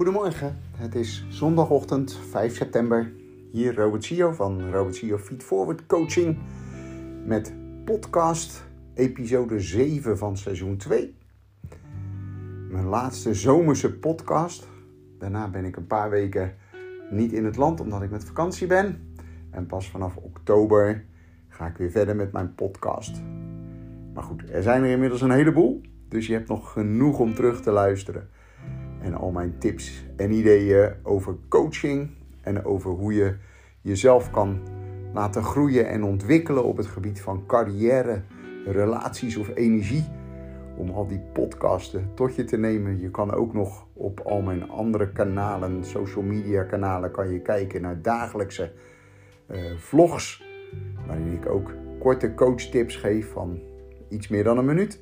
Goedemorgen, het is zondagochtend 5 september. Hier Robert Sio van Robert Sio Feed Forward Coaching met podcast episode 7 van seizoen 2. Mijn laatste zomerse podcast. Daarna ben ik een paar weken niet in het land omdat ik met vakantie ben. En pas vanaf oktober ga ik weer verder met mijn podcast. Maar goed, er zijn er inmiddels een heleboel. Dus je hebt nog genoeg om terug te luisteren. En al mijn tips en ideeën over coaching en over hoe je jezelf kan laten groeien en ontwikkelen op het gebied van carrière, relaties of energie. Om al die podcasten tot je te nemen. Je kan ook nog op al mijn andere kanalen, social media kanalen, kan je kijken naar dagelijkse uh, vlogs. Waarin ik ook korte coachtips geef van iets meer dan een minuut.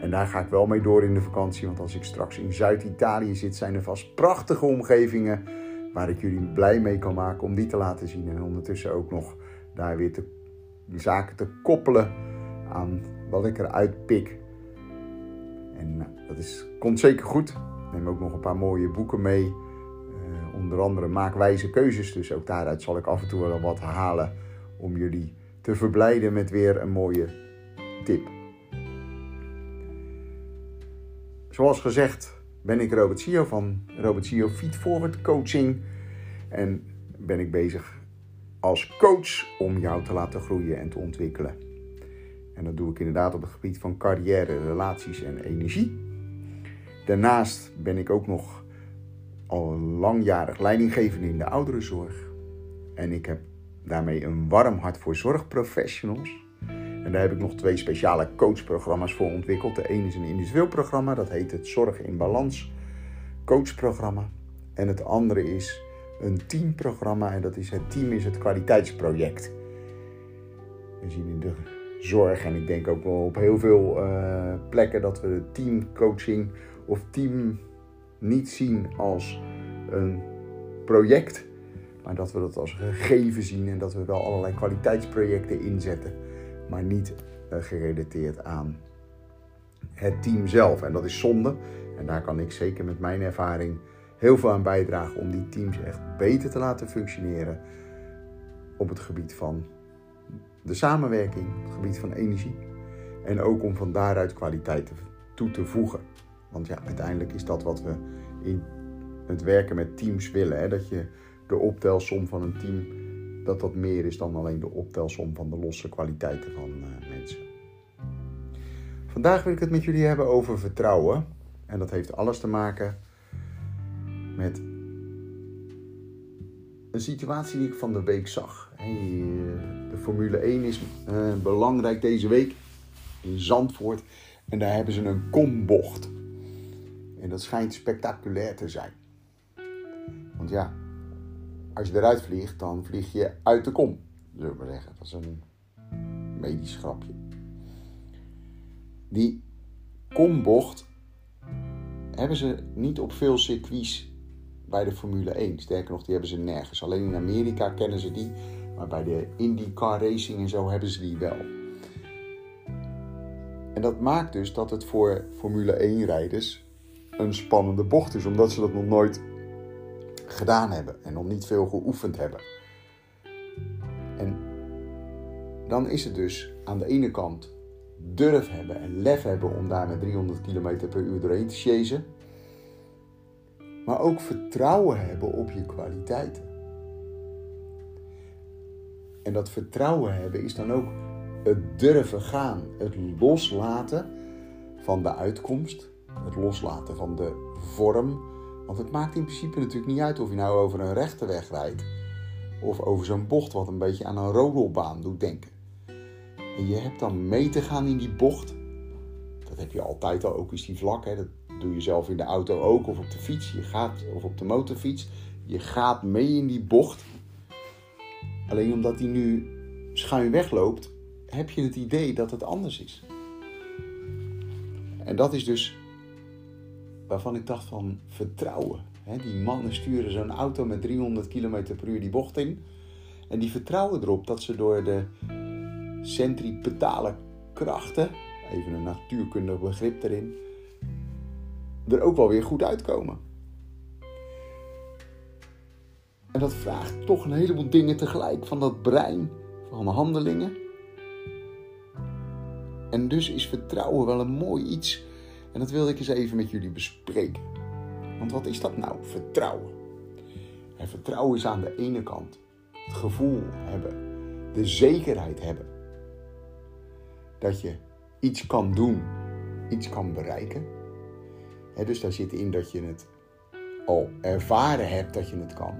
En daar ga ik wel mee door in de vakantie. Want als ik straks in Zuid-Italië zit, zijn er vast prachtige omgevingen waar ik jullie blij mee kan maken om die te laten zien. En ondertussen ook nog daar weer te, zaken te koppelen aan wat ik eruit pik. En nou, dat is, komt zeker goed. Ik neem ook nog een paar mooie boeken mee. Uh, onder andere Maak wijze keuzes. Dus ook daaruit zal ik af en toe wel wat halen om jullie te verblijden met weer een mooie tip. Zoals gezegd ben ik Robert Sio van Robert Sio Feed Forward Coaching. En ben ik bezig als coach om jou te laten groeien en te ontwikkelen. En dat doe ik inderdaad op het gebied van carrière, relaties en energie. Daarnaast ben ik ook nog al langjarig leidinggevende in de ouderenzorg. En ik heb daarmee een warm hart voor zorgprofessionals. En daar heb ik nog twee speciale coachprogramma's voor ontwikkeld. De ene is een individueel programma, dat heet het Zorg in Balans coachprogramma. En het andere is een teamprogramma en dat is het Team is het kwaliteitsproject. We zien in de zorg en ik denk ook wel op heel veel uh, plekken dat we teamcoaching of team niet zien als een project, maar dat we dat als gegeven zien en dat we wel allerlei kwaliteitsprojecten inzetten maar niet uh, gerelateerd aan het team zelf. En dat is zonde. En daar kan ik zeker met mijn ervaring heel veel aan bijdragen om die teams echt beter te laten functioneren op het gebied van de samenwerking, op het gebied van energie. En ook om van daaruit kwaliteit toe te voegen. Want ja, uiteindelijk is dat wat we in het werken met teams willen. Hè? Dat je de optelsom van een team dat dat meer is dan alleen de optelsom van de losse kwaliteiten van uh, mensen. Vandaag wil ik het met jullie hebben over vertrouwen. En dat heeft alles te maken met een situatie die ik van de week zag. Eh, de Formule 1 is uh, belangrijk deze week in Zandvoort. En daar hebben ze een kombocht. En dat schijnt spectaculair te zijn. Want ja, als je eruit vliegt, dan vlieg je uit de kom, zullen we maar zeggen. Dat is een medisch grapje. Die kombocht hebben ze niet op veel circuits bij de Formule 1. Sterker nog, die hebben ze nergens. Alleen in Amerika kennen ze die, maar bij de IndyCar Racing en zo hebben ze die wel. En dat maakt dus dat het voor Formule 1 rijders een spannende bocht is, omdat ze dat nog nooit gedaan hebben en nog niet veel geoefend hebben. En dan is het dus aan de ene kant durf hebben en lef hebben om daar met 300 km per uur doorheen te chasen. Maar ook vertrouwen hebben op je kwaliteiten. En dat vertrouwen hebben is dan ook het durven gaan, het loslaten van de uitkomst, het loslaten van de vorm, want het maakt in principe natuurlijk niet uit of je nou over een rechte weg rijdt of over zo'n bocht wat een beetje aan een rodelbaan doet denken. En je hebt dan mee te gaan in die bocht. Dat heb je altijd al, ook is die vlak. Hè? Dat doe je zelf in de auto ook of op de fiets. Je gaat, of op de motorfiets. Je gaat mee in die bocht. Alleen omdat die nu schuin wegloopt, heb je het idee dat het anders is. En dat is dus waarvan ik dacht van vertrouwen. die mannen sturen zo'n auto met 300 km per uur die bocht in. En die vertrouwen erop dat ze door de centripetale krachten, even een natuurkundig begrip erin, er ook wel weer goed uitkomen. En dat vraagt toch een heleboel dingen tegelijk van dat brein, van handelingen. En dus is vertrouwen wel een mooi iets. En dat wil ik eens even met jullie bespreken. Want wat is dat nou, vertrouwen? En vertrouwen is aan de ene kant het gevoel hebben, de zekerheid hebben dat je iets kan doen, iets kan bereiken. dus daar zit in dat je het al ervaren hebt dat je het kan.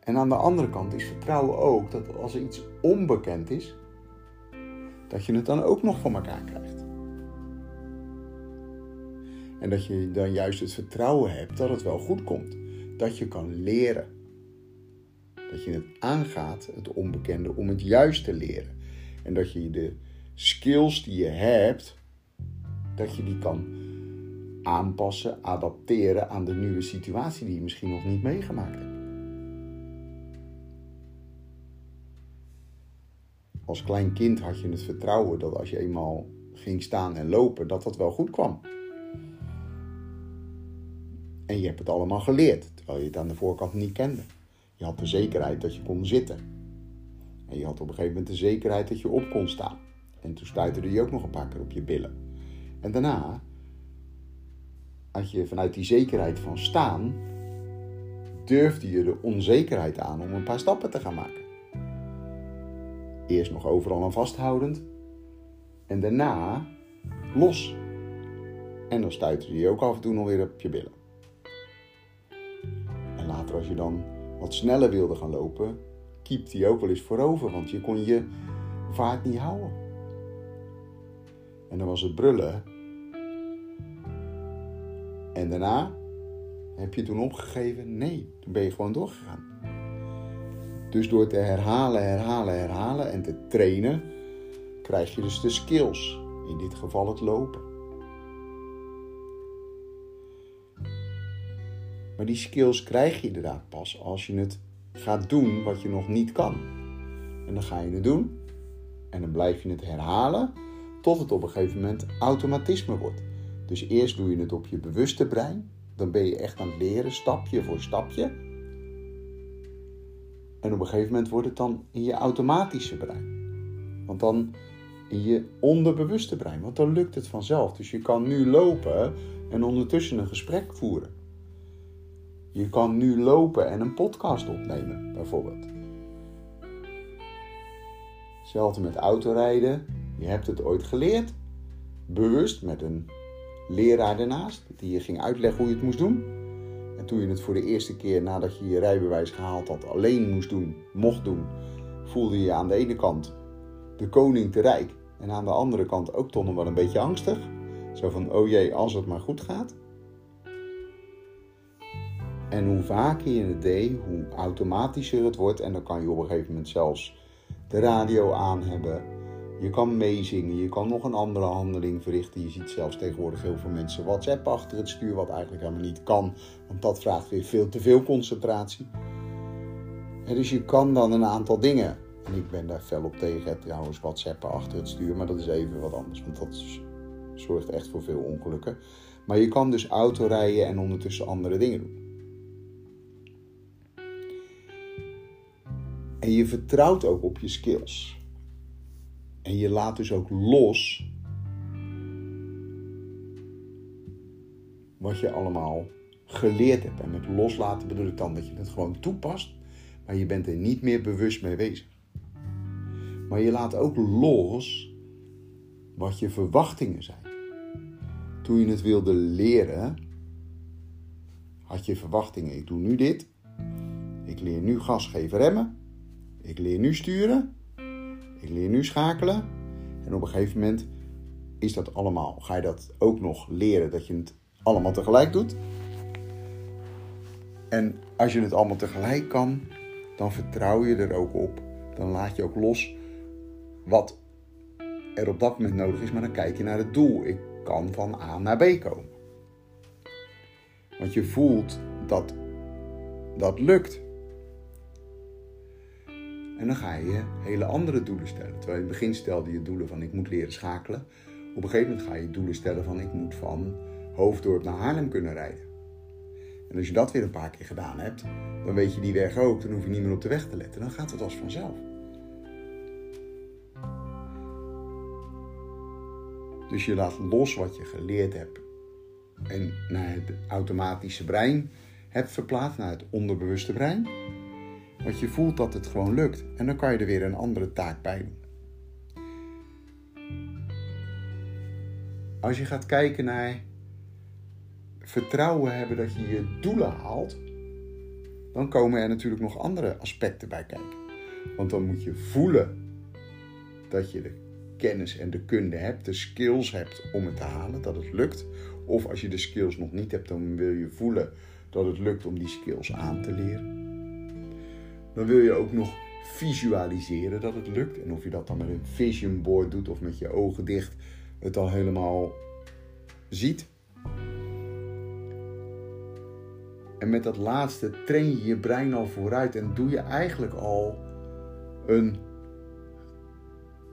En aan de andere kant is vertrouwen ook dat als iets onbekend is, dat je het dan ook nog voor elkaar krijgt. En dat je dan juist het vertrouwen hebt dat het wel goed komt. Dat je kan leren. Dat je het aangaat, het onbekende, om het juist te leren. En dat je de skills die je hebt, dat je die kan aanpassen, adapteren aan de nieuwe situatie die je misschien nog niet meegemaakt hebt. Als klein kind had je het vertrouwen dat als je eenmaal ging staan en lopen, dat dat wel goed kwam. En je hebt het allemaal geleerd, terwijl je het aan de voorkant niet kende. Je had de zekerheid dat je kon zitten. En je had op een gegeven moment de zekerheid dat je op kon staan. En toen stuiterde je ook nog een paar keer op je billen. En daarna had je vanuit die zekerheid van staan, durfde je de onzekerheid aan om een paar stappen te gaan maken. Eerst nog overal aan vasthoudend en daarna los. En dan stuiterde je ook af en toe nog weer op je billen. En later als je dan wat sneller wilde gaan lopen, kiepte hij ook wel eens voorover, want je kon je vaart niet houden. En dan was het brullen. En daarna heb je toen opgegeven? Nee, toen ben je gewoon doorgegaan. Dus door te herhalen, herhalen, herhalen en te trainen, krijg je dus de skills. In dit geval het lopen. Maar die skills krijg je inderdaad pas als je het gaat doen wat je nog niet kan. En dan ga je het doen en dan blijf je het herhalen tot het op een gegeven moment automatisme wordt. Dus eerst doe je het op je bewuste brein, dan ben je echt aan het leren, stapje voor stapje. En op een gegeven moment wordt het dan in je automatische brein. Want dan in je onderbewuste brein, want dan lukt het vanzelf. Dus je kan nu lopen en ondertussen een gesprek voeren. Je kan nu lopen en een podcast opnemen, bijvoorbeeld. Hetzelfde met autorijden. Je hebt het ooit geleerd, bewust met een leraar ernaast, die je ging uitleggen hoe je het moest doen. En toen je het voor de eerste keer nadat je je rijbewijs gehaald had alleen moest doen, mocht doen, voelde je aan de ene kant de koning te rijk en aan de andere kant ook toch nog wel een beetje angstig. Zo van, oh jee, als het maar goed gaat. En hoe vaker je het deed, hoe automatischer het wordt. En dan kan je op een gegeven moment zelfs de radio aan hebben. Je kan meezingen, je kan nog een andere handeling verrichten. Je ziet zelfs tegenwoordig heel veel mensen WhatsApp achter het stuur, wat eigenlijk helemaal niet kan. Want dat vraagt weer veel te veel concentratie. En dus je kan dan een aantal dingen. En ik ben daar fel op tegen, trouwens, WhatsApp achter het stuur. Maar dat is even wat anders, want dat zorgt echt voor veel ongelukken. Maar je kan dus autorijden en ondertussen andere dingen doen. En je vertrouwt ook op je skills. En je laat dus ook los wat je allemaal geleerd hebt. En met loslaten bedoel ik dan dat je het gewoon toepast, maar je bent er niet meer bewust mee bezig. Maar je laat ook los wat je verwachtingen zijn. Toen je het wilde leren, had je verwachtingen. Ik doe nu dit. Ik leer nu gas geven remmen. Ik leer nu sturen. Ik leer nu schakelen. En op een gegeven moment is dat allemaal. Ga je dat ook nog leren dat je het allemaal tegelijk doet. En als je het allemaal tegelijk kan, dan vertrouw je er ook op. Dan laat je ook los wat er op dat moment nodig is, maar dan kijk je naar het doel. Ik kan van A naar B komen. Want je voelt dat dat lukt. En dan ga je hele andere doelen stellen. Terwijl in het begin stelde je doelen van ik moet leren schakelen. Op een gegeven moment ga je doelen stellen van ik moet van Hoofddorp naar Haarlem kunnen rijden. En als je dat weer een paar keer gedaan hebt, dan weet je die weg ook. Dan hoef je niet meer op de weg te letten. Dan gaat het als vanzelf. Dus je laat los wat je geleerd hebt en naar het automatische brein hebt verplaatst, naar het onderbewuste brein. Want je voelt dat het gewoon lukt. En dan kan je er weer een andere taak bij doen. Als je gaat kijken naar vertrouwen hebben dat je je doelen haalt, dan komen er natuurlijk nog andere aspecten bij kijken. Want dan moet je voelen dat je de kennis en de kunde hebt, de skills hebt om het te halen, dat het lukt. Of als je de skills nog niet hebt, dan wil je voelen dat het lukt om die skills aan te leren. Dan wil je ook nog visualiseren dat het lukt. En of je dat dan met een vision board doet of met je ogen dicht, het al helemaal ziet. En met dat laatste train je je brein al vooruit en doe je eigenlijk al een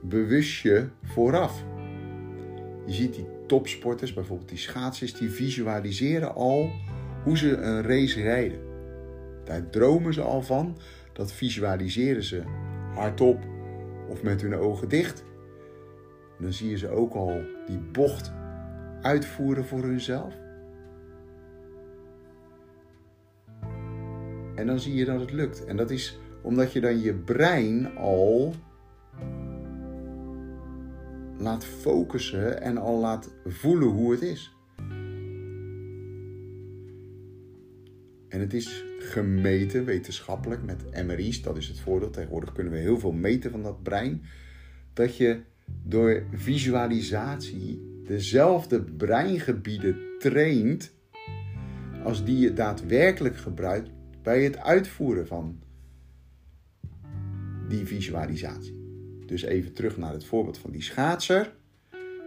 bewustje vooraf. Je ziet die topsporters, bijvoorbeeld die schaatsers, die visualiseren al hoe ze een race rijden. Daar dromen ze al van, dat visualiseren ze hardop of met hun ogen dicht. dan zie je ze ook al die bocht uitvoeren voor hunzelf. En dan zie je dat het lukt. En dat is omdat je dan je brein al laat focussen en al laat voelen hoe het is. En het is gemeten wetenschappelijk met MRI's, dat is het voordeel. Tegenwoordig kunnen we heel veel meten van dat brein. Dat je door visualisatie dezelfde breingebieden traint als die je daadwerkelijk gebruikt bij het uitvoeren van die visualisatie. Dus even terug naar het voorbeeld van die schaatser.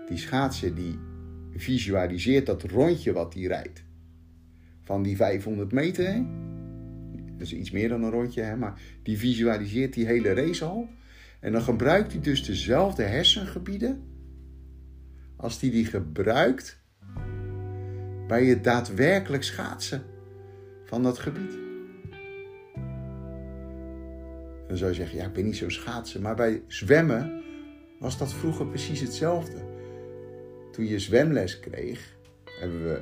Die schaatser die visualiseert dat rondje wat hij rijdt. Van die 500 meter. Dat is iets meer dan een rondje, hè? maar die visualiseert die hele race al. En dan gebruikt hij dus dezelfde hersengebieden als die die gebruikt bij het daadwerkelijk schaatsen van dat gebied. Dan zou je zeggen, ja, ik ben niet zo schaatsen. Maar bij zwemmen was dat vroeger precies hetzelfde. Toen je zwemles kreeg, hebben we...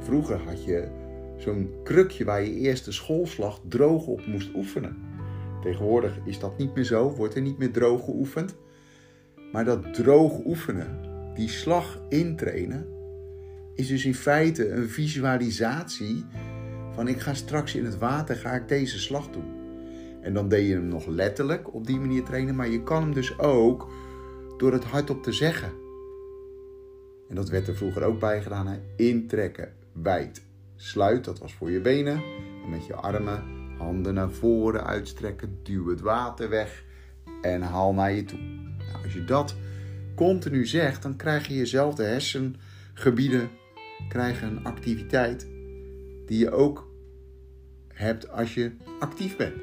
Vroeger had je zo'n krukje waar je eerst de schoolslag droog op moest oefenen. Tegenwoordig is dat niet meer zo, wordt er niet meer droog geoefend. Maar dat droog oefenen, die slag intrainen, is dus in feite een visualisatie van ik ga straks in het water, ga ik deze slag doen. En dan deed je hem nog letterlijk op die manier trainen, maar je kan hem dus ook door het hardop te zeggen. En dat werd er vroeger ook bij gedaan. Hè? Intrekken, wijd, sluit, dat was voor je benen. En met je armen, handen naar voren uitstrekken, duw het water weg en haal naar je toe. Nou, als je dat continu zegt, dan krijg je jezelfde hersengebieden krijgen een activiteit die je ook hebt als je actief bent.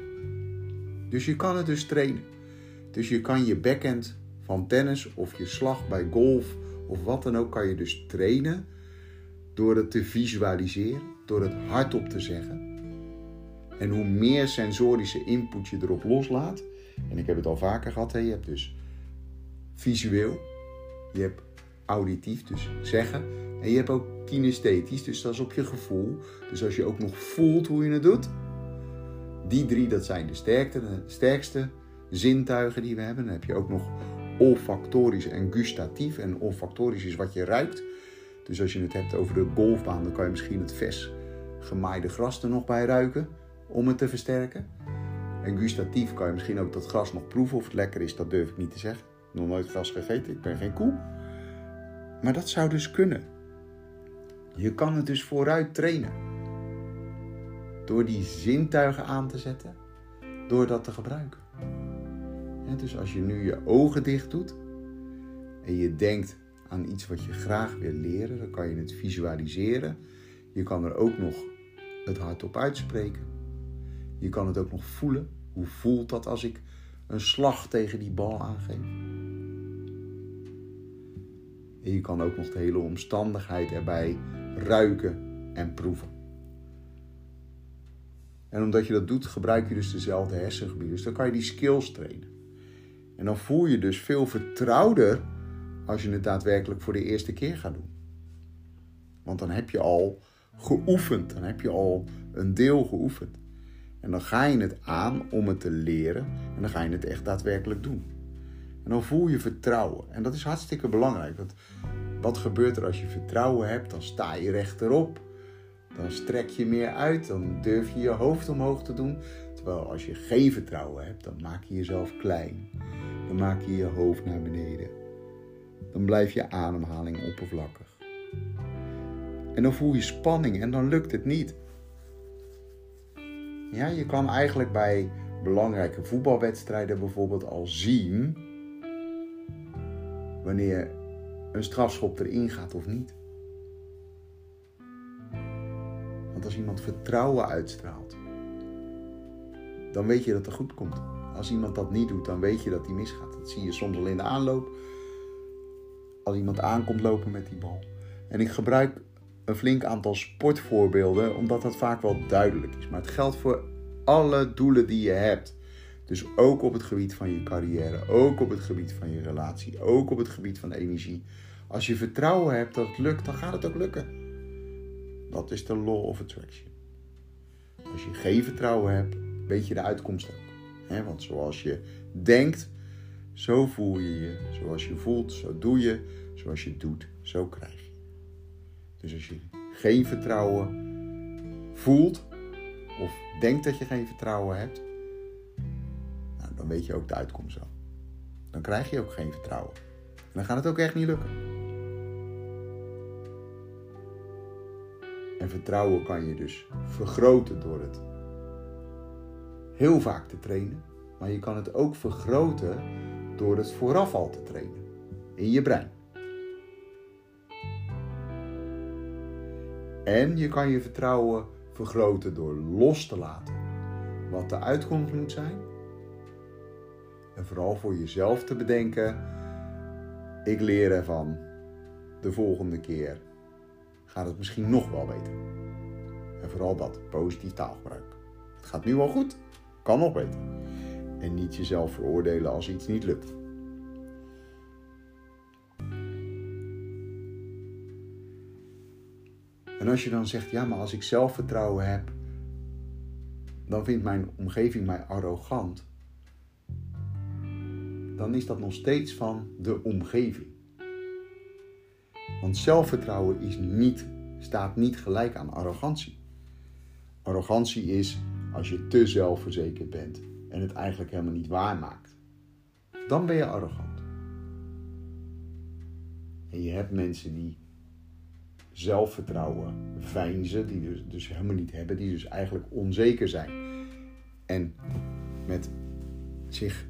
Dus je kan het dus trainen. Dus je kan je backhand van tennis of je slag bij golf of wat dan ook, kan je dus trainen door het te visualiseren, door het hardop te zeggen. En hoe meer sensorische input je erop loslaat, en ik heb het al vaker gehad, hè, je hebt dus visueel, je hebt auditief, dus zeggen, en je hebt ook kinesthetisch, dus dat is op je gevoel. Dus als je ook nog voelt hoe je het doet, die drie, dat zijn de sterkste, de sterkste zintuigen die we hebben. Dan heb je ook nog olfactorisch en gustatief. En olfactorisch is wat je ruikt. Dus als je het hebt over de golfbaan, dan kan je misschien het vers gemaaide gras er nog bij ruiken om het te versterken. En gustatief kan je misschien ook dat gras nog proeven of het lekker is, dat durf ik niet te zeggen. Nog nooit gras gegeten, ik ben geen koe. Maar dat zou dus kunnen. Je kan het dus vooruit trainen. Door die zintuigen aan te zetten, door dat te gebruiken. dus als je nu je ogen dicht doet en je denkt aan iets wat je graag wil leren, dan kan je het visualiseren. Je kan er ook nog het hardop uitspreken. Je kan het ook nog voelen. Hoe voelt dat als ik een slag tegen die bal aangeef? En je kan ook nog de hele omstandigheid erbij ruiken en proeven. En omdat je dat doet, gebruik je dus dezelfde hersengebieden. Dus dan kan je die skills trainen. En dan voel je dus veel vertrouwder als je het daadwerkelijk voor de eerste keer gaat doen. Want dan heb je al geoefend, dan heb je al een deel geoefend. En dan ga je het aan om het te leren en dan ga je het echt daadwerkelijk doen. En dan voel je vertrouwen. En dat is hartstikke belangrijk. Want wat gebeurt er als je vertrouwen hebt? Dan sta je rechterop. Dan strek je meer uit. Dan durf je je hoofd omhoog te doen. Terwijl als je geen vertrouwen hebt, dan maak je jezelf klein. Dan maak je je hoofd naar beneden. Dan blijft je ademhaling oppervlakkig. En dan voel je spanning en dan lukt het niet. Ja, je kan eigenlijk bij belangrijke voetbalwedstrijden bijvoorbeeld al zien wanneer een strafschop erin gaat of niet. Want als iemand vertrouwen uitstraalt, dan weet je dat het goed komt. Als iemand dat niet doet, dan weet je dat hij misgaat. Dat zie je soms al in de aanloop. Als iemand aankomt lopen met die bal. En ik gebruik een flink aantal sportvoorbeelden, omdat dat vaak wel duidelijk is. Maar het geldt voor alle doelen die je hebt. Dus ook op het gebied van je carrière, ook op het gebied van je relatie, ook op het gebied van energie. Als je vertrouwen hebt dat het lukt, dan gaat het ook lukken. Dat is de law of attraction. Als je geen vertrouwen hebt, weet je de uitkomst ook. Want zoals je denkt, zo voel je je. Zoals je voelt, zo doe je. Zoals je doet, zo krijg je. Dus als je geen vertrouwen voelt of denkt dat je geen vertrouwen hebt, nou, dan weet je ook de uitkomst al. Dan krijg je ook geen vertrouwen. En dan gaat het ook echt niet lukken. En vertrouwen kan je dus vergroten door het heel vaak te trainen. Maar je kan het ook vergroten door het vooraf al te trainen. In je brein. En je kan je vertrouwen vergroten door los te laten wat de uitkomst moet zijn. En vooral voor jezelf te bedenken: ik leer ervan. De volgende keer gaat het misschien nog wel beter. En vooral dat, positief taalgebruik. Het gaat nu al goed, kan nog beter. En niet jezelf veroordelen als iets niet lukt. En als je dan zegt, ja, maar als ik zelfvertrouwen heb, dan vindt mijn omgeving mij arrogant. Dan is dat nog steeds van de omgeving. Want zelfvertrouwen is niet, staat niet gelijk aan arrogantie. Arrogantie is als je te zelfverzekerd bent en het eigenlijk helemaal niet waarmaakt. Dan ben je arrogant. En je hebt mensen die zelfvertrouwen veinzen, die dus, dus helemaal niet hebben, die dus eigenlijk onzeker zijn. En met zich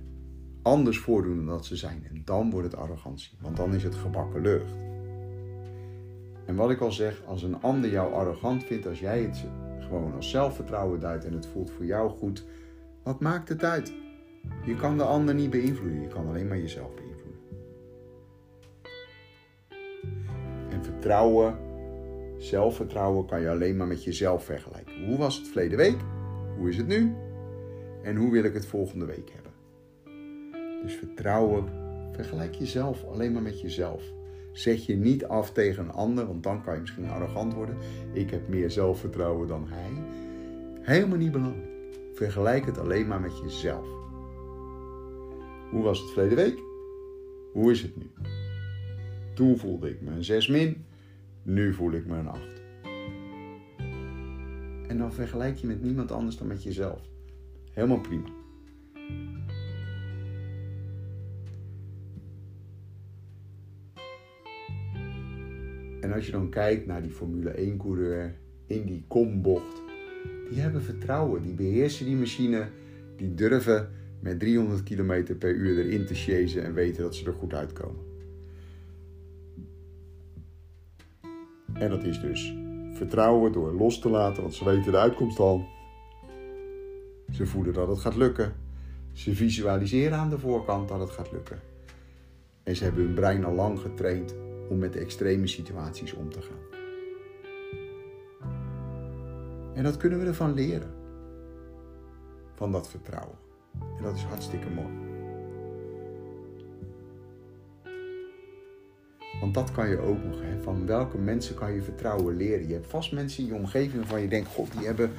anders voordoen dan dat ze zijn. En dan wordt het arrogantie, want dan is het gebakken lucht. En wat ik al zeg, als een ander jou arrogant vindt, als jij het gewoon als zelfvertrouwen duidt en het voelt voor jou goed, wat maakt het uit? Je kan de ander niet beïnvloeden, je kan alleen maar jezelf beïnvloeden. En vertrouwen Zelfvertrouwen kan je alleen maar met jezelf vergelijken. Hoe was het verleden week? Hoe is het nu? En hoe wil ik het volgende week hebben? Dus vertrouwen, vergelijk jezelf alleen maar met jezelf. Zet je niet af tegen een ander, want dan kan je misschien arrogant worden. Ik heb meer zelfvertrouwen dan hij. Helemaal niet belangrijk. Vergelijk het alleen maar met jezelf. Hoe was het verleden week? Hoe is het nu? Toen voelde ik me een 6 min. Nu voel ik me een 8. En dan vergelijk je met niemand anders dan met jezelf. Helemaal prima. En als je dan kijkt naar die Formule 1-coureur in die kombocht, die hebben vertrouwen, die beheersen die machine, die durven met 300 km per uur erin te chasen en weten dat ze er goed uitkomen. En dat is dus vertrouwen door los te laten, want ze weten de uitkomst al. Ze voelen dat het gaat lukken. Ze visualiseren aan de voorkant dat het gaat lukken. En ze hebben hun brein al lang getraind om met extreme situaties om te gaan. En dat kunnen we ervan leren. van dat vertrouwen. En dat is hartstikke mooi. Want dat kan je ook nog. Hè? Van welke mensen kan je vertrouwen leren? Je hebt vast mensen in je omgeving waarvan je denkt: God, die hebben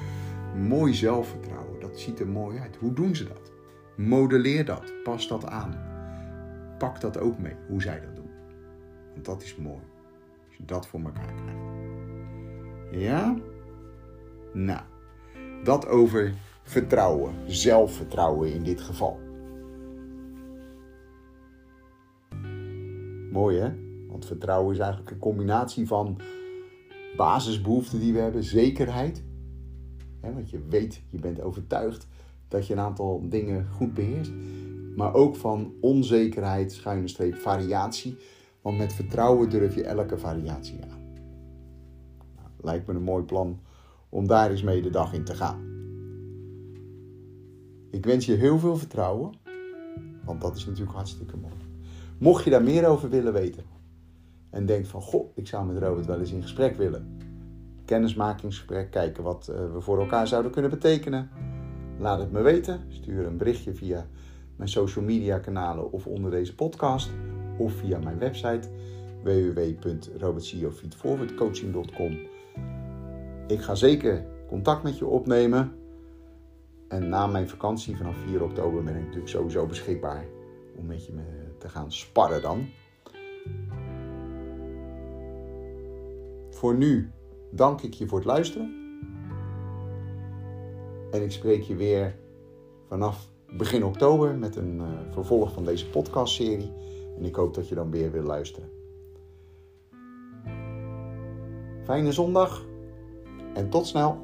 mooi zelfvertrouwen. Dat ziet er mooi uit. Hoe doen ze dat? Modelleer dat. Pas dat aan. Pak dat ook mee, hoe zij dat doen. Want dat is mooi. Als je dat voor elkaar krijgt. Ja? Nou, dat over vertrouwen, zelfvertrouwen in dit geval. Mooi hè? Want vertrouwen is eigenlijk een combinatie van basisbehoeften die we hebben, zekerheid. Hè, want je weet, je bent overtuigd dat je een aantal dingen goed beheerst. Maar ook van onzekerheid, schuine streep, variatie. Want met vertrouwen durf je elke variatie aan. Nou, lijkt me een mooi plan om daar eens mee de dag in te gaan. Ik wens je heel veel vertrouwen, want dat is natuurlijk hartstikke mooi. Mocht je daar meer over willen weten en denkt van, goh, ik zou met Robert wel eens in gesprek willen. Kennismakingsgesprek, kijken wat eh, we voor elkaar zouden kunnen betekenen. Laat het me weten. Stuur een berichtje via mijn social media kanalen of onder deze podcast. Of via mijn website www.robertciofeedforwardcoaching.com Ik ga zeker contact met je opnemen. En na mijn vakantie vanaf 4 oktober ben ik natuurlijk sowieso beschikbaar om met je te gaan sparren dan. Voor nu dank ik je voor het luisteren. En ik spreek je weer vanaf begin oktober met een uh, vervolg van deze podcastserie. En ik hoop dat je dan weer wil luisteren. Fijne zondag en tot snel.